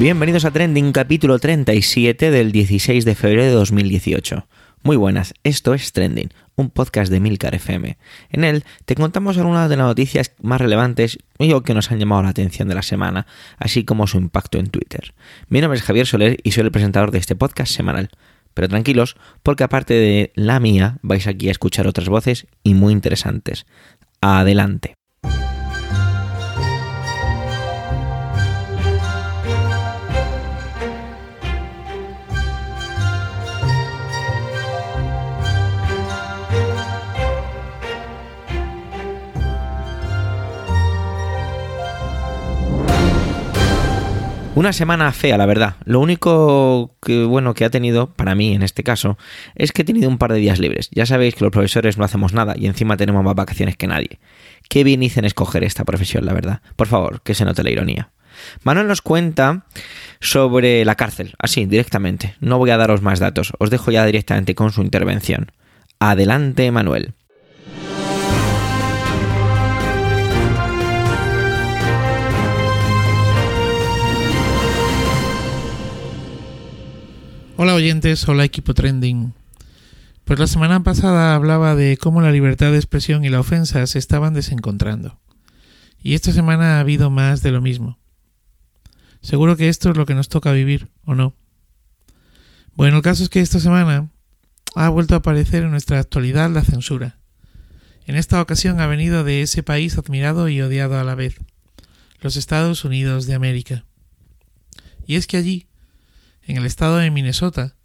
Bienvenidos a Trending capítulo 37 del 16 de febrero de 2018. Muy buenas, esto es Trending, un podcast de Milcar FM. En él te contamos algunas de las noticias más relevantes y o que nos han llamado la atención de la semana, así como su impacto en Twitter. Mi nombre es Javier Soler y soy el presentador de este podcast semanal. Pero tranquilos, porque aparte de la mía, vais aquí a escuchar otras voces y muy interesantes. Adelante. Una semana fea, la verdad. Lo único que bueno que ha tenido, para mí en este caso, es que he tenido un par de días libres. Ya sabéis que los profesores no hacemos nada y encima tenemos más vacaciones que nadie. Qué bien hice en escoger esta profesión, la verdad. Por favor, que se note la ironía. Manuel nos cuenta sobre la cárcel, así, directamente. No voy a daros más datos, os dejo ya directamente con su intervención. Adelante, Manuel. Hola oyentes, hola equipo trending. Pues la semana pasada hablaba de cómo la libertad de expresión y la ofensa se estaban desencontrando. Y esta semana ha habido más de lo mismo. Seguro que esto es lo que nos toca vivir, ¿o no? Bueno, el caso es que esta semana ha vuelto a aparecer en nuestra actualidad la censura. En esta ocasión ha venido de ese país admirado y odiado a la vez, los Estados Unidos de América. Y es que allí en el estado de Minnesota,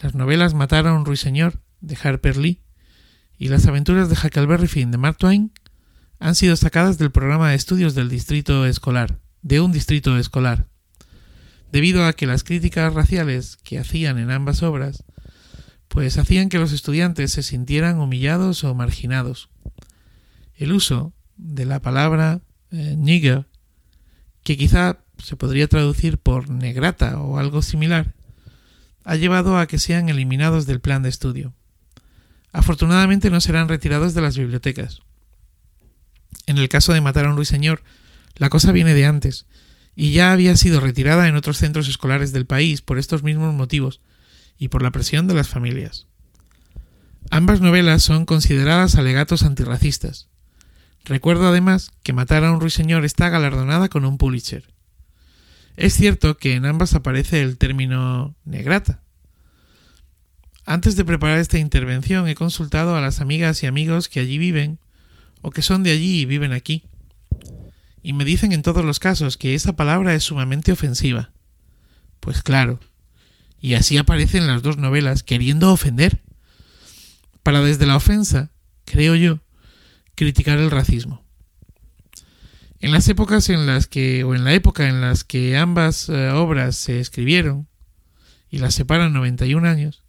las novelas Matar a un ruiseñor de Harper Lee y Las aventuras de Huckleberry Finn de Mark Twain han sido sacadas del programa de estudios del distrito escolar, de un distrito escolar, debido a que las críticas raciales que hacían en ambas obras pues hacían que los estudiantes se sintieran humillados o marginados. El uso de la palabra eh, nigger, que quizá se podría traducir por negrata o algo similar, ha llevado a que sean eliminados del plan de estudio. Afortunadamente no serán retirados de las bibliotecas. En el caso de matar a un ruiseñor, la cosa viene de antes, y ya había sido retirada en otros centros escolares del país por estos mismos motivos y por la presión de las familias. Ambas novelas son consideradas alegatos antirracistas. Recuerdo además que Matar a un ruiseñor está galardonada con un Pulitzer. Es cierto que en ambas aparece el término negrata. Antes de preparar esta intervención he consultado a las amigas y amigos que allí viven o que son de allí y viven aquí. Y me dicen en todos los casos que esa palabra es sumamente ofensiva. Pues claro. Y así aparecen las dos novelas queriendo ofender. Para desde la ofensa, creo yo, criticar el racismo. En las épocas en las que, o en la época en las que ambas eh, obras se escribieron, y las separan 91 años,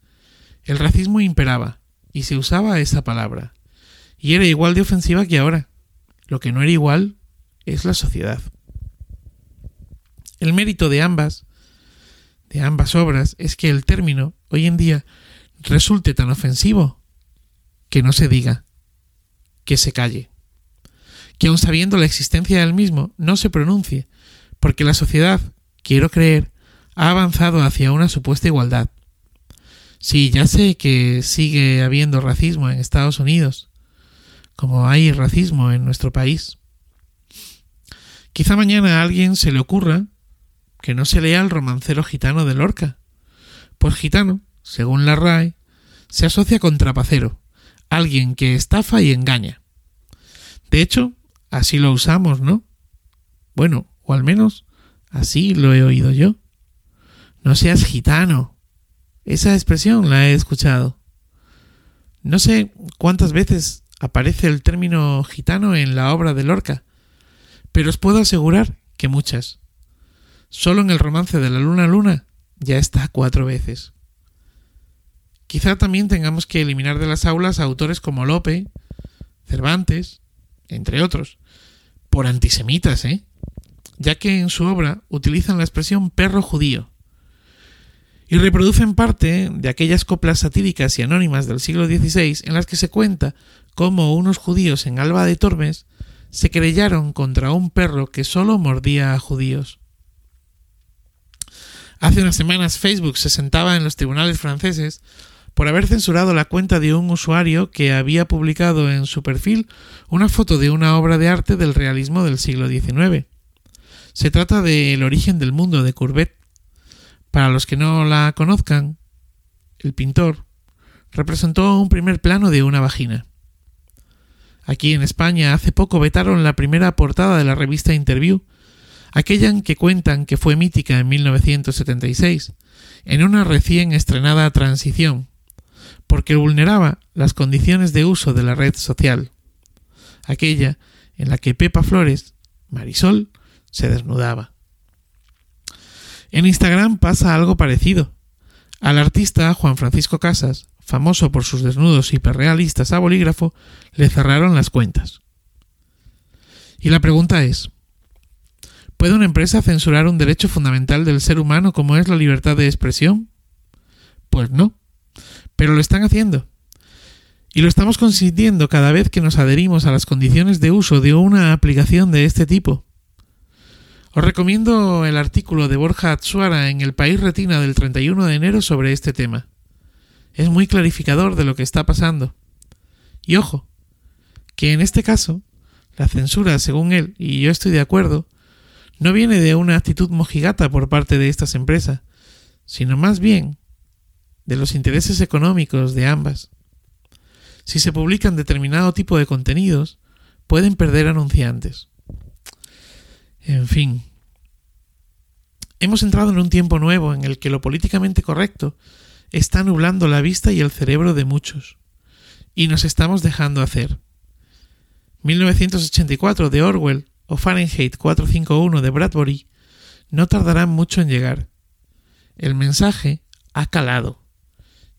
el racismo imperaba, y se usaba esa palabra, y era igual de ofensiva que ahora. Lo que no era igual es la sociedad. El mérito de ambas, de ambas obras, es que el término, hoy en día, resulte tan ofensivo que no se diga, que se calle que aun sabiendo la existencia del mismo no se pronuncie, porque la sociedad, quiero creer, ha avanzado hacia una supuesta igualdad. Sí, ya sé que sigue habiendo racismo en Estados Unidos, como hay racismo en nuestro país. Quizá mañana a alguien se le ocurra que no se lea el romancero gitano de Lorca, pues gitano, según la RAE, se asocia con trapacero, alguien que estafa y engaña. De hecho, Así lo usamos, ¿no? Bueno, o al menos así lo he oído yo. No seas gitano. Esa expresión la he escuchado. No sé cuántas veces aparece el término gitano en la obra de Lorca, pero os puedo asegurar que muchas. Solo en el romance de la luna luna ya está cuatro veces. Quizá también tengamos que eliminar de las aulas a autores como Lope, Cervantes, entre otros, por antisemitas, ¿eh? ya que en su obra utilizan la expresión perro judío y reproducen parte de aquellas coplas satíricas y anónimas del siglo XVI en las que se cuenta cómo unos judíos en Alba de Tormes se querellaron contra un perro que solo mordía a judíos. Hace unas semanas Facebook se sentaba en los tribunales franceses por haber censurado la cuenta de un usuario que había publicado en su perfil una foto de una obra de arte del realismo del siglo XIX. Se trata de El origen del mundo de Courbet. Para los que no la conozcan, el pintor representó un primer plano de una vagina. Aquí en España hace poco vetaron la primera portada de la revista Interview, aquella en que cuentan que fue mítica en 1976, en una recién estrenada transición, porque vulneraba las condiciones de uso de la red social, aquella en la que Pepa Flores, Marisol, se desnudaba. En Instagram pasa algo parecido. Al artista Juan Francisco Casas, famoso por sus desnudos hiperrealistas a bolígrafo, le cerraron las cuentas. Y la pregunta es, ¿puede una empresa censurar un derecho fundamental del ser humano como es la libertad de expresión? Pues no, pero lo están haciendo. Y lo estamos consintiendo cada vez que nos adherimos a las condiciones de uso de una aplicación de este tipo. Os recomiendo el artículo de Borja Atsuara en El País Retina del 31 de enero sobre este tema es muy clarificador de lo que está pasando. Y ojo, que en este caso, la censura, según él, y yo estoy de acuerdo, no viene de una actitud mojigata por parte de estas empresas, sino más bien de los intereses económicos de ambas. Si se publican determinado tipo de contenidos, pueden perder anunciantes. En fin. Hemos entrado en un tiempo nuevo en el que lo políticamente correcto está nublando la vista y el cerebro de muchos. Y nos estamos dejando hacer. 1984 de Orwell o Fahrenheit 451 de Bradbury no tardarán mucho en llegar. El mensaje ha calado.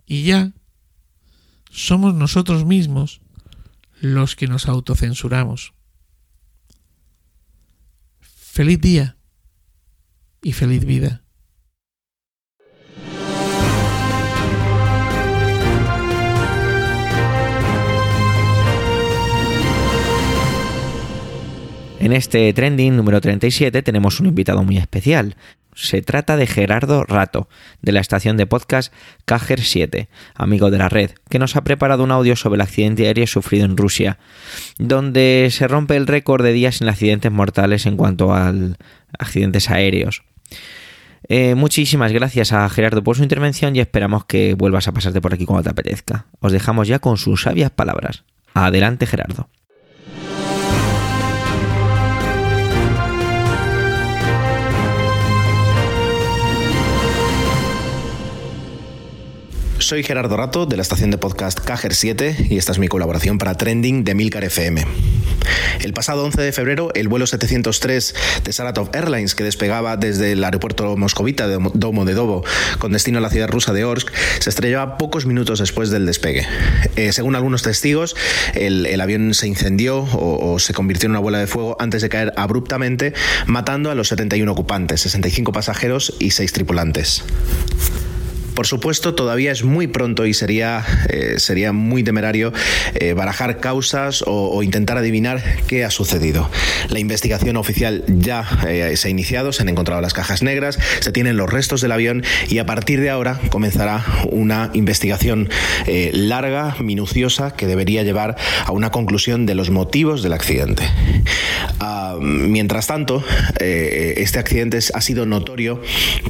Y ya somos nosotros mismos los que nos autocensuramos. Feliz día y feliz vida. En este trending número 37 tenemos un invitado muy especial. Se trata de Gerardo Rato, de la estación de podcast Cajer 7, amigo de la red, que nos ha preparado un audio sobre el accidente aéreo sufrido en Rusia, donde se rompe el récord de días sin accidentes mortales en cuanto a accidentes aéreos. Eh, muchísimas gracias a Gerardo por su intervención y esperamos que vuelvas a pasarte por aquí cuando te apetezca. Os dejamos ya con sus sabias palabras. Adelante Gerardo. Soy Gerardo Rato de la estación de podcast Cajer 7 y esta es mi colaboración para Trending de Milcar FM. El pasado 11 de febrero, el vuelo 703 de Saratov Airlines, que despegaba desde el aeropuerto moscovita de Domo de Dobo con destino a la ciudad rusa de Orsk, se estrellaba pocos minutos después del despegue. Eh, según algunos testigos, el, avión se incendió o, o, se convirtió en una bola de fuego antes de caer abruptamente, matando a los 71 ocupantes, 65 pasajeros y 6 tripulantes. Por supuesto, todavía es muy pronto y sería, eh, sería muy temerario eh, barajar causas o, intentar adivinar qué ha sucedido. La investigación oficial ya eh, se ha iniciado, se han encontrado las cajas negras, se tienen los restos del avión y a partir de ahora comenzará una investigación larga, minuciosa, que debería llevar a una conclusión de los motivos del accidente. Ah, mientras tanto, este accidente ha sido notorio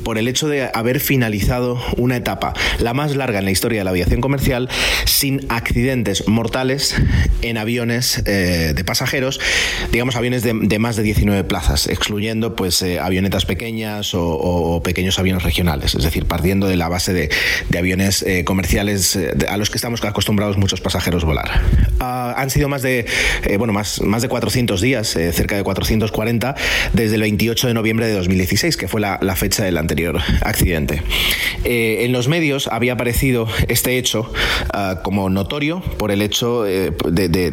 por el hecho de haber finalizado una etapa, la más larga en la historia de la aviación comercial, sin accidentes mortales en aviones eh, de pasajeros, digamos aviones de, más de 19 plazas, excluyendo pues eh, avionetas pequeñas o, pequeños aviones regionales, es decir, partiendo de la base de, aviones eh, comerciales a los que estamos acostumbrados muchos pasajeros volar. Ah, han sido más de, bueno, más, más de 400 días, cerca de 440, desde el 28 de noviembre de 2016, que fue la, fecha del anterior accidente en los medios había aparecido este hecho ah, como notorio por el hecho eh, de,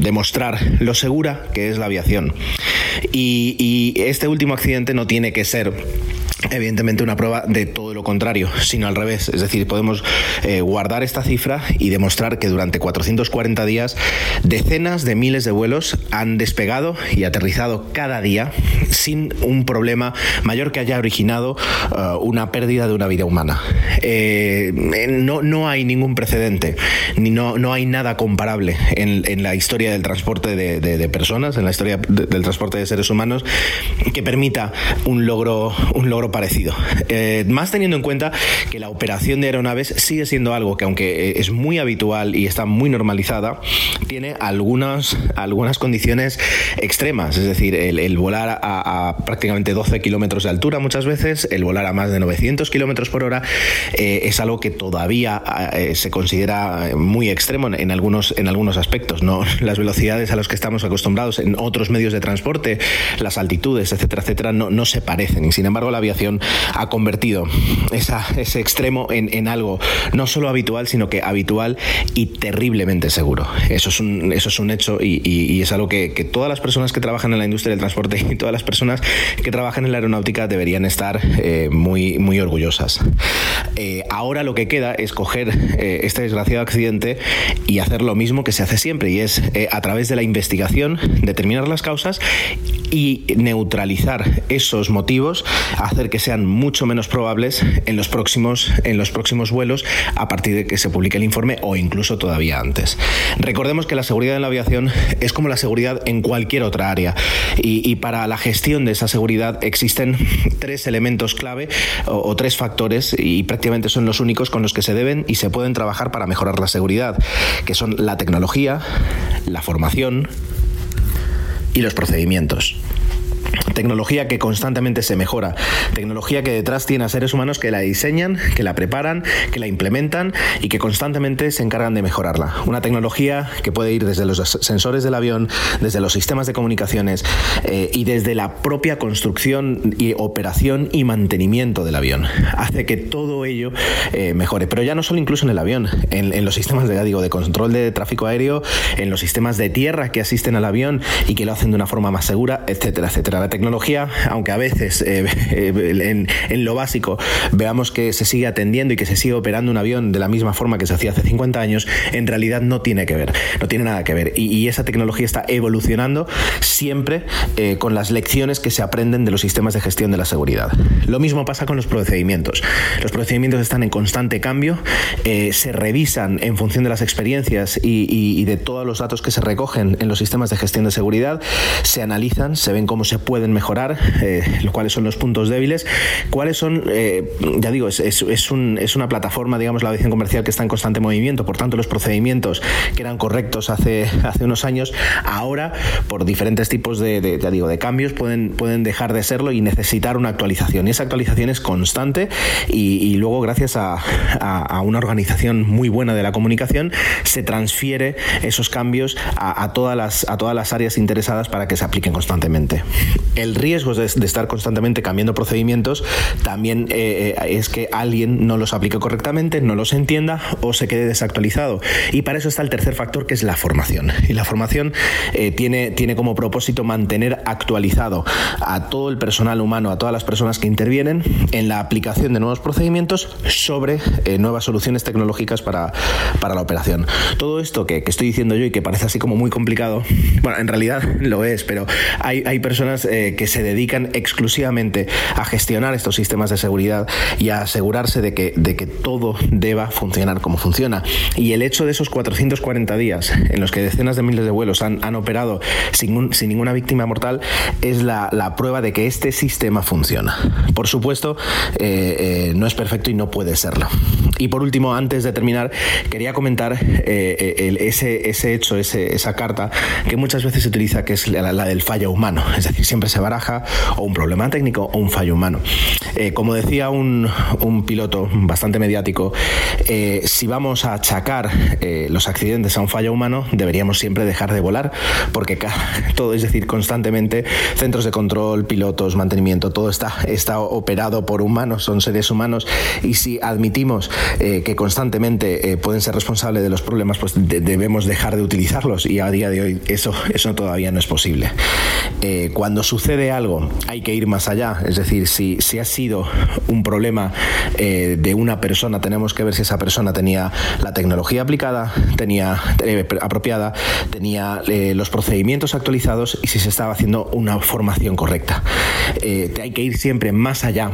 demostrar lo segura que es la aviación. y este último accidente no tiene que ser evidentemente una prueba de todo lo contrario, sino al revés. Es decir, podemos eh, guardar esta cifra y demostrar que durante 440 días decenas de miles de vuelos han despegado y aterrizado cada día sin un problema mayor que haya originado uh, una pérdida de una vida humana. Eh, no, no, hay ningún precedente, ni no, no hay nada comparable en, en la historia del transporte de, de, personas, en la historia de, del transporte de seres humanos, que permita un logro, un logro parecido. Eh, más teniendo en cuenta que la operación de aeronaves sigue siendo algo que, aunque es muy habitual y está muy normalizada, tiene algunas, algunas condiciones extremas, es decir, el, el volar a, a, prácticamente 12 kilómetros de altura muchas veces, el volar a más de 900 kilómetros por hora, eh, es algo que todavía eh, se considera muy extremo en algunos, en algunos aspectos. ¿no? Las velocidades a las que estamos acostumbrados en otros medios de transporte, las altitudes, etcétera, etcétera, no, no se parecen. Y sin embargo, la aviación ha convertido ese extremo en, en, algo no solo habitual, sino que habitual y terriblemente seguro. Eso es un, eso es un hecho y, es algo que, que, todas las personas que trabajan en la industria del transporte y todas las personas que trabajan en la aeronáutica deberían estar eh, muy, muy orgullosas. Eh, ahora lo que queda es coger eh, este desgraciado accidente y hacer lo mismo que se hace siempre y es eh, a través de la investigación determinar las causas y neutralizar esos motivos, hacer que sean mucho menos probables en los próximos, en los próximos vuelos a partir de que se publique el informe o incluso todavía antes. Recordemos que la seguridad en la aviación es como la seguridad en cualquier otra área y, para la gestión de esa seguridad existen tres elementos clave o, o tres factores y prácticamente son los únicos con los que se deben y se pueden trabajar para mejorar la seguridad, que son la tecnología, la formación y los procedimientos. Tecnología que constantemente se mejora, tecnología que detrás tiene a seres humanos que la diseñan, que la preparan, que la implementan y que constantemente se encargan de mejorarla. Una tecnología que puede ir desde los sensores del avión, desde los sistemas de comunicaciones eh, y desde la propia construcción y operación y mantenimiento del avión. Hace que todo ello eh, mejore, pero ya no solo incluso en el avión, en, los sistemas de, digo, de control de tráfico aéreo, en los sistemas de tierra que asisten al avión y que lo hacen de una forma más segura, etcétera, etcétera. La tecnología, aunque a veces eh, en, en, lo básico veamos que se sigue atendiendo y que se sigue operando un avión de la misma forma que se hacía hace 50 años, en realidad no tiene que ver, no tiene nada que ver. Y, y esa tecnología está evolucionando siempre eh, con las lecciones que se aprenden de los sistemas de gestión de la seguridad. Lo mismo pasa con los procedimientos. Los procedimientos están en constante cambio, eh, se revisan en función de las experiencias y, y, y de todos los datos que se recogen en los sistemas de gestión de seguridad, se analizan, se ven cómo se pueden mejorar, eh, cuáles son los puntos débiles, cuáles son, eh, ya digo, es, es, es, un, es, una plataforma, digamos, la aviación comercial que está en constante movimiento, por tanto los procedimientos que eran correctos hace, hace unos años, ahora por diferentes tipos de, de, ya digo, de cambios pueden, pueden dejar de serlo y necesitar una actualización. Y esa actualización es constante y, y luego gracias a, a, a, una organización muy buena de la comunicación se transfiere esos cambios a, a, todas, las, a todas las áreas interesadas para que se apliquen constantemente. El riesgo de, estar constantemente cambiando procedimientos también eh, es que alguien no los aplique correctamente, no los entienda o se quede desactualizado. Y para eso está el tercer factor que es la formación. Y la formación eh, tiene, tiene como propósito mantener actualizado a todo el personal humano, a todas las personas que intervienen en la aplicación de nuevos procedimientos sobre eh, nuevas soluciones tecnológicas para, para la operación. Todo esto que, que, estoy diciendo yo y que parece así como muy complicado, bueno, en realidad lo es, pero hay, hay personas eh, que se dedican exclusivamente a gestionar estos sistemas de seguridad y a asegurarse de que, de que todo deba funcionar como funciona. Y el hecho de esos 440 días en los que decenas de miles de vuelos han, han operado sin, un, sin, ninguna víctima mortal es la, la, prueba de que este sistema funciona. Por supuesto, eh, eh, no es perfecto y no puede serlo. Y por último, antes de terminar, quería comentar eh, el, ese, ese hecho, ese, esa carta que muchas veces se utiliza, que es la, la, del fallo humano. Es decir, siempre se baraja o un problema técnico o un fallo humano. Eh, como decía un, un, piloto bastante mediático, eh, si vamos a achacar eh, los accidentes a un fallo humano, deberíamos siempre dejar de volar, porque todo, es decir, constantemente centros de control, pilotos, mantenimiento, todo está, está operado por humanos, son seres humanos, y si admitimos eh, que constantemente pueden ser responsables de los problemas, pues de, debemos dejar de utilizarlos, y a día de hoy eso, eso todavía no es posible. Cuando sucede algo, hay que ir más allá. Es decir, si, si ha sido un problema de una persona, tenemos que ver si esa persona tenía la tecnología aplicada, tenía eh, apropiada, tenía eh, los procedimientos actualizados y si se estaba haciendo una formación correcta. hay que ir siempre más allá,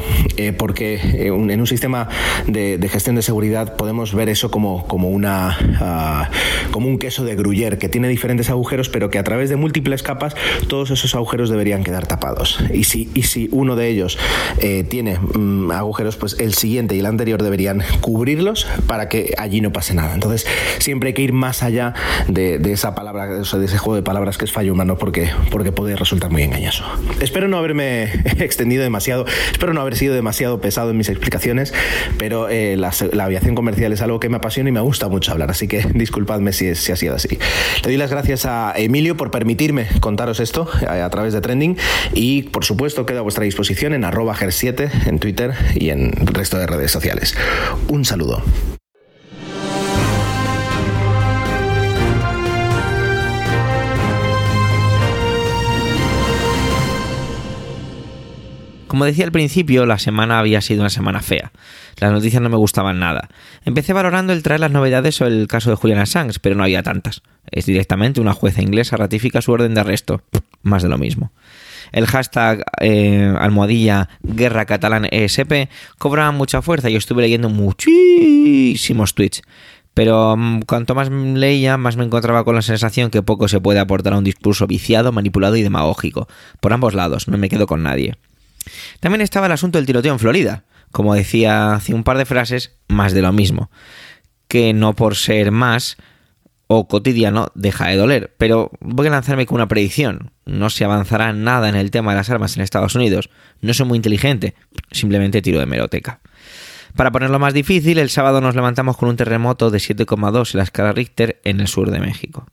porque en un sistema de, gestión de seguridad podemos ver eso como, como, una, ah, como un queso de gruyer que tiene diferentes agujeros, pero que a través de múltiples capas todos esos agujeros deberían quedar tapados. Y si, y si uno de ellos eh, tiene mm, agujeros, pues el siguiente y el anterior deberían cubrirlos para que allí no pase nada. Entonces, siempre hay que ir más allá de, esa palabra, de ese juego de palabras que es fallo humano, porque, porque puede resultar muy engañoso. Espero no haberme extendido demasiado, espero no haber sido demasiado pesado en mis explicaciones, pero eh, la, aviación comercial es algo que me apasiona y me gusta mucho hablar, así que disculpadme si, si ha sido así. Le doy las gracias a Emilio por permitirme contaros esto a, través de Trending y por supuesto queda a vuestra disposición en arroba ger7 en Twitter y en el resto de redes sociales. Un saludo. Como decía al principio, la semana había sido una semana fea. Las noticias no me gustaban nada. Empecé valorando el traer las novedades sobre el caso de Julian Assange, pero no había tantas. Es directamente una jueza inglesa ratifica su orden de arresto. Más de lo mismo. El hashtag eh, almohadilla guerra catalán ESP cobraba mucha fuerza y estuve leyendo muchísimos tweets. Pero mm, cuanto más leía, más me encontraba con la sensación que poco se puede aportar a un discurso viciado, manipulado y demagógico. Por ambos lados, no me quedo con nadie. También estaba el asunto del tiroteo en Florida. Como decía hace un par de frases, más de lo mismo. Que no por ser más o cotidiano deja de doler. Pero voy a lanzarme con una predicción. No se avanzará nada en el tema de las armas en Estados Unidos. No soy muy inteligente, simplemente tiro de meroteca. Para ponerlo más difícil, el sábado nos levantamos con un terremoto de 7,2 en la escala Richter en el sur de México.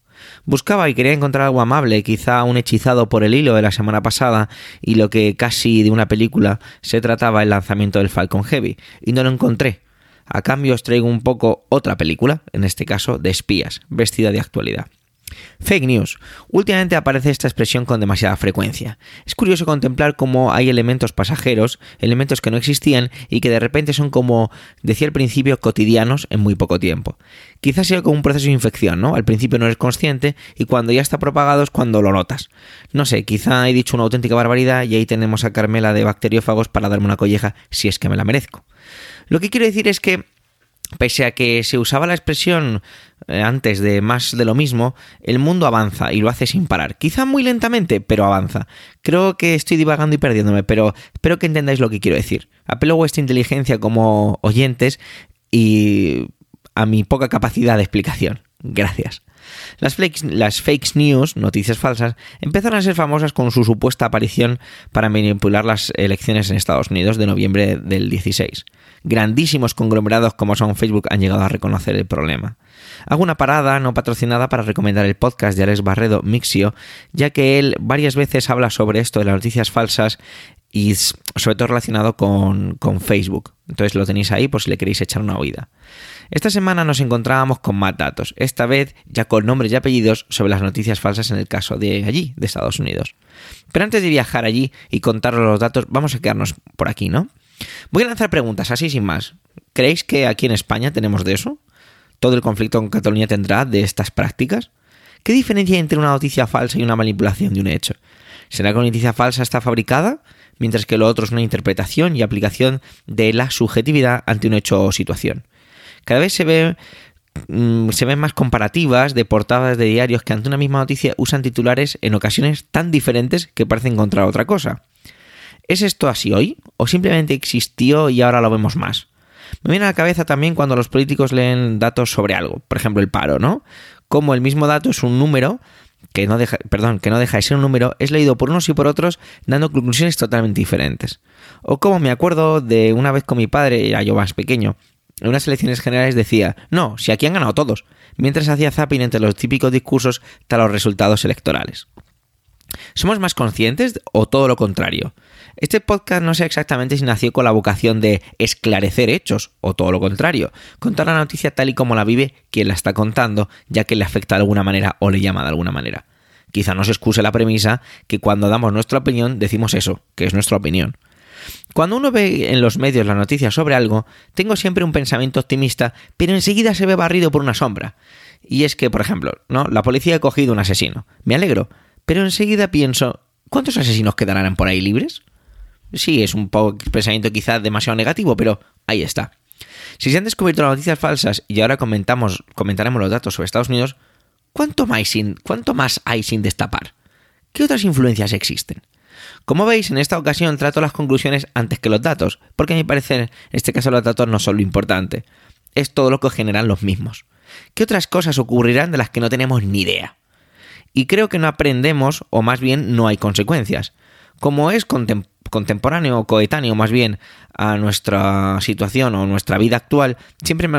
Buscaba y quería encontrar algo amable, quizá un hechizado por el hilo de la semana pasada y lo que casi de una película se trataba el lanzamiento del Falcon Heavy, y no lo encontré. A cambio os traigo un poco otra película, en este caso de espías, vestida de actualidad. Fake news. Últimamente aparece esta expresión con demasiada frecuencia. Es curioso contemplar cómo hay elementos pasajeros, elementos que no existían y que de repente son como, decía al principio, cotidianos en muy poco tiempo. Quizás sea como un proceso de infección, ¿no? Al principio no eres consciente y cuando ya está propagado es cuando lo notas. No sé, quizá he dicho una auténtica barbaridad y ahí tenemos a Carmela de bacteriófagos para darme una colleja si es que me la merezco. Lo que quiero decir es que Pese a que se usaba la expresión eh, antes de más de lo mismo, el mundo avanza y lo hace sin parar. Quizá muy lentamente, pero avanza. Creo que estoy divagando y perdiéndome, pero espero que entendáis lo que quiero decir. Apelo a vuestra inteligencia como oyentes y a mi poca capacidad de explicación. Gracias. Las, las fake news, noticias falsas, empezaron a ser famosas con su supuesta aparición para manipular las elecciones en Estados Unidos de noviembre del 16 grandísimos conglomerados como son Facebook han llegado a reconocer el problema. Hago una parada no patrocinada para recomendar el podcast de Alex Barredo Mixio, ya que él varias veces habla sobre esto de las noticias falsas y sobre todo relacionado con, con Facebook. Entonces lo tenéis ahí por si le queréis echar una oída. Esta semana nos encontrábamos con más datos, esta vez ya con nombres y apellidos sobre las noticias falsas en el caso de allí, de Estados Unidos. Pero antes de viajar allí y contaros los datos, vamos a quedarnos por aquí, ¿no? Voy a lanzar preguntas así sin más. ¿Creéis que aquí en España tenemos de eso? ¿Todo el conflicto en Cataluña tendrá de estas prácticas? ¿Qué diferencia hay entre una noticia falsa y una manipulación de un hecho? ¿Será que una noticia falsa está fabricada, mientras que lo otro es una interpretación y aplicación de la subjetividad ante un hecho o situación? Cada vez se mm, se ven más comparativas de portadas de diarios que ante una misma noticia usan titulares en ocasiones tan diferentes que parecen encontrar otra cosa. ¿Es esto así hoy? ¿O simplemente existió y ahora lo vemos más? Me viene a la cabeza también cuando los políticos leen datos sobre algo, por ejemplo el paro, ¿no? Como el mismo dato es un número, que no deja, perdón, que no deja de ser un número, es leído por unos y por otros dando conclusiones totalmente diferentes. O como me acuerdo de una vez con mi padre, ya yo más pequeño, en unas elecciones generales decía, no, si aquí han ganado todos, mientras hacía zapping entre los típicos discursos tras los resultados electorales. ¿Somos más conscientes o todo lo contrario? Este podcast no sé exactamente si nació con la vocación de esclarecer hechos o todo lo contrario, contar la noticia tal y como la vive quien la está contando, ya que le afecta de alguna manera o le llama de alguna manera. quizá nos excuse la premisa que cuando damos nuestra opinión decimos eso, que es nuestra opinión. Cuando uno ve en los medios las noticias sobre algo, tengo siempre un pensamiento optimista, pero enseguida se ve barrido por una sombra. Y es que, por ejemplo, ¿no? La policía ha cogido un asesino. Me alegro, pero enseguida pienso, ¿cuántos asesinos quedarán por ahí libres? Sí, es un poco pensamiento quizás demasiado negativo, pero ahí está. Si se han descubierto las noticias falsas y ahora comentamos, comentaremos los datos sobre Estados Unidos, ¿cuánto más, sin, ¿cuánto más hay sin destapar? ¿Qué otras influencias existen? Como veis, en esta ocasión trato las conclusiones antes que los datos, porque a mi parecer en este caso los datos no son lo importante, es todo lo que generan los mismos. ¿Qué otras cosas ocurrirán de las que no tenemos ni idea? Y creo que no aprendemos, o más bien no hay consecuencias. Como es contemporáneo o coetáneo más bien a nuestra situación o nuestra vida actual, siempre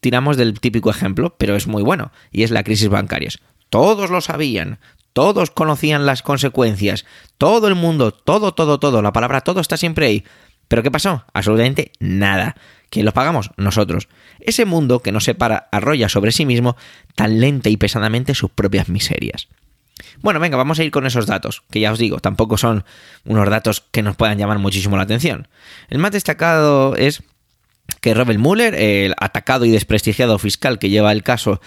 tiramos del típico ejemplo, pero es muy bueno, y es la crisis bancaria. Todos lo sabían, todos conocían las consecuencias, todo el mundo, todo, todo, todo, la palabra todo está siempre ahí. ¿Pero qué pasó? Absolutamente nada. ¿Quién lo pagamos? Nosotros. Ese mundo que no se para arrolla sobre sí mismo tan lenta y pesadamente sus propias miserias. Bueno, venga, vamos a ir con esos datos, que ya os digo, tampoco son unos datos que nos puedan llamar muchísimo la atención. El más destacado es que Robert Mueller, el atacado y desprestigiado fiscal que lleva el caso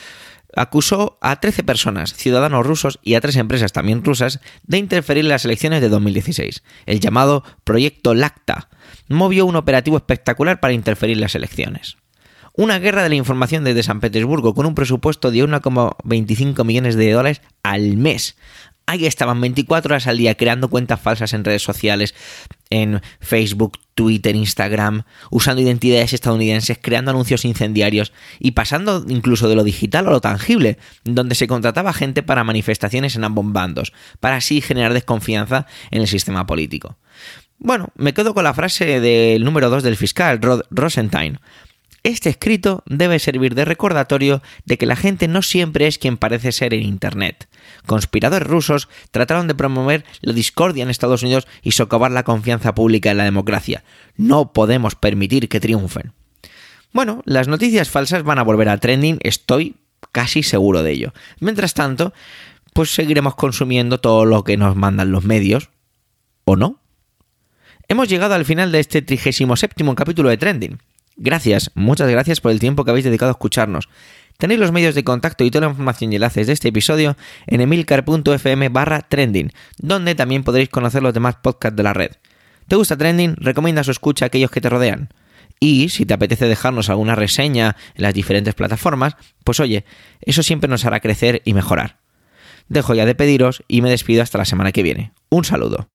acusó a 13 personas, ciudadanos rusos y a tres empresas también rusas, de interferir en las elecciones de 2016. El llamado Proyecto Lacta movió un operativo espectacular para interferir en las elecciones. Una guerra de la información desde San Petersburgo con un presupuesto de 1,25 millones de dólares al mes, ahí estaban 24 horas al día creando cuentas falsas en redes sociales, en Facebook, Twitter, Instagram, usando identidades estadounidenses, creando anuncios incendiarios y pasando incluso de lo digital a lo tangible, donde se contrataba gente para manifestaciones en ambos bandos, para así generar desconfianza en el sistema político. Bueno, me quedo con la frase del número 2 del fiscal, Rod Rosenstein. Este escrito debe servir de recordatorio de que la gente no siempre es quien parece ser en Internet. Conspiradores rusos trataron de promover la discordia en Estados Unidos y socavar la confianza pública en la democracia. No podemos permitir que triunfen. Bueno, las noticias falsas van a volver a trending, estoy casi seguro de ello. Mientras tanto, pues seguiremos consumiendo todo lo que nos mandan los medios. ¿O no? Hemos llegado al final de este 37 capítulo de Trending. Gracias, muchas gracias por el tiempo que habéis dedicado a escucharnos. Tenéis los medios de contacto y toda la información y enlaces de este episodio en emilcar.fm barra trending, donde también podréis conocer los demás podcasts de la red. ¿Te gusta Trending? Recomienda su escucha a aquellos que te rodean. Y si te apetece dejarnos alguna reseña en las diferentes plataformas, pues oye, eso siempre nos hará crecer y mejorar. Dejo ya de pediros y me despido hasta la semana que viene. Un saludo.